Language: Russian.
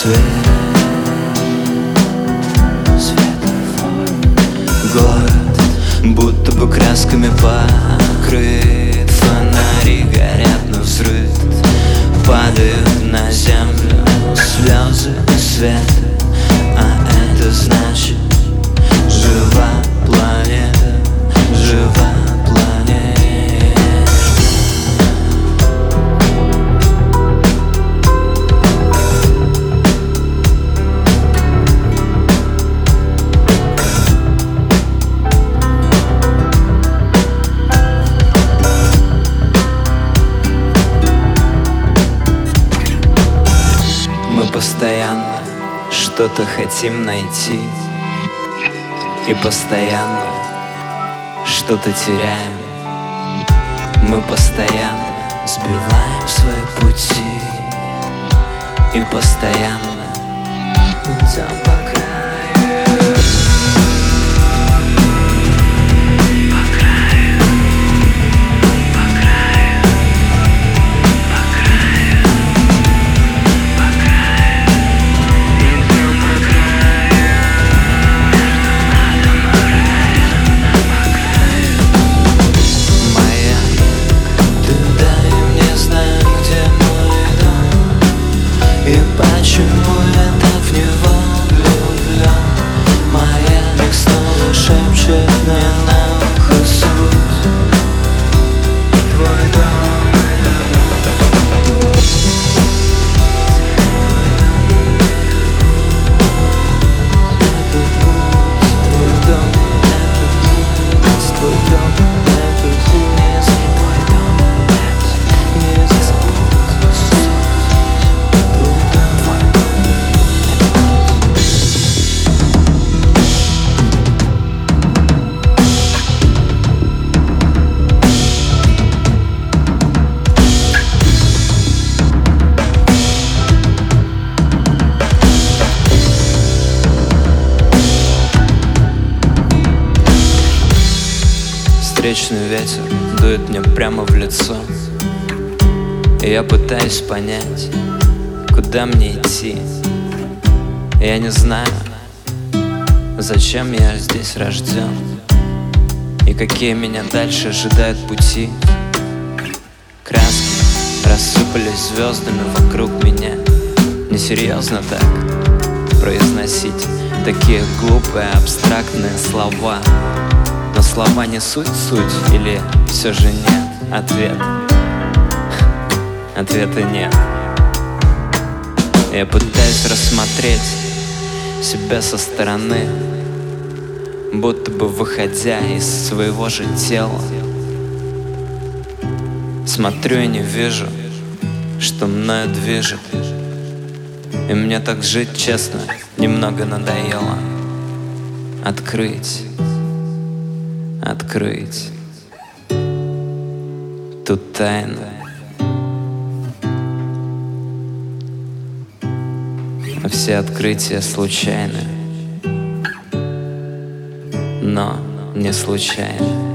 свет. Светофор Город будто бы красками пах постоянно что-то хотим найти. И постоянно что-то теряем. Мы постоянно сбиваем свои пути. И постоянно идем Встречный ветер дует мне прямо в лицо. И я пытаюсь понять, куда мне идти. Я не знаю, зачем я здесь рожден И какие меня дальше ожидают пути. Краски рассыпались звездами вокруг меня. Несерьезно так произносить такие глупые абстрактные слова но слова не суть суть или все же нет ответ? Ответа нет. Я пытаюсь рассмотреть себя со стороны, будто бы выходя из своего же тела. Смотрю и не вижу, что мною движет. И мне так жить, честно, немного надоело. Открыть открыть ту тайну. А все открытия случайны, но не случайны.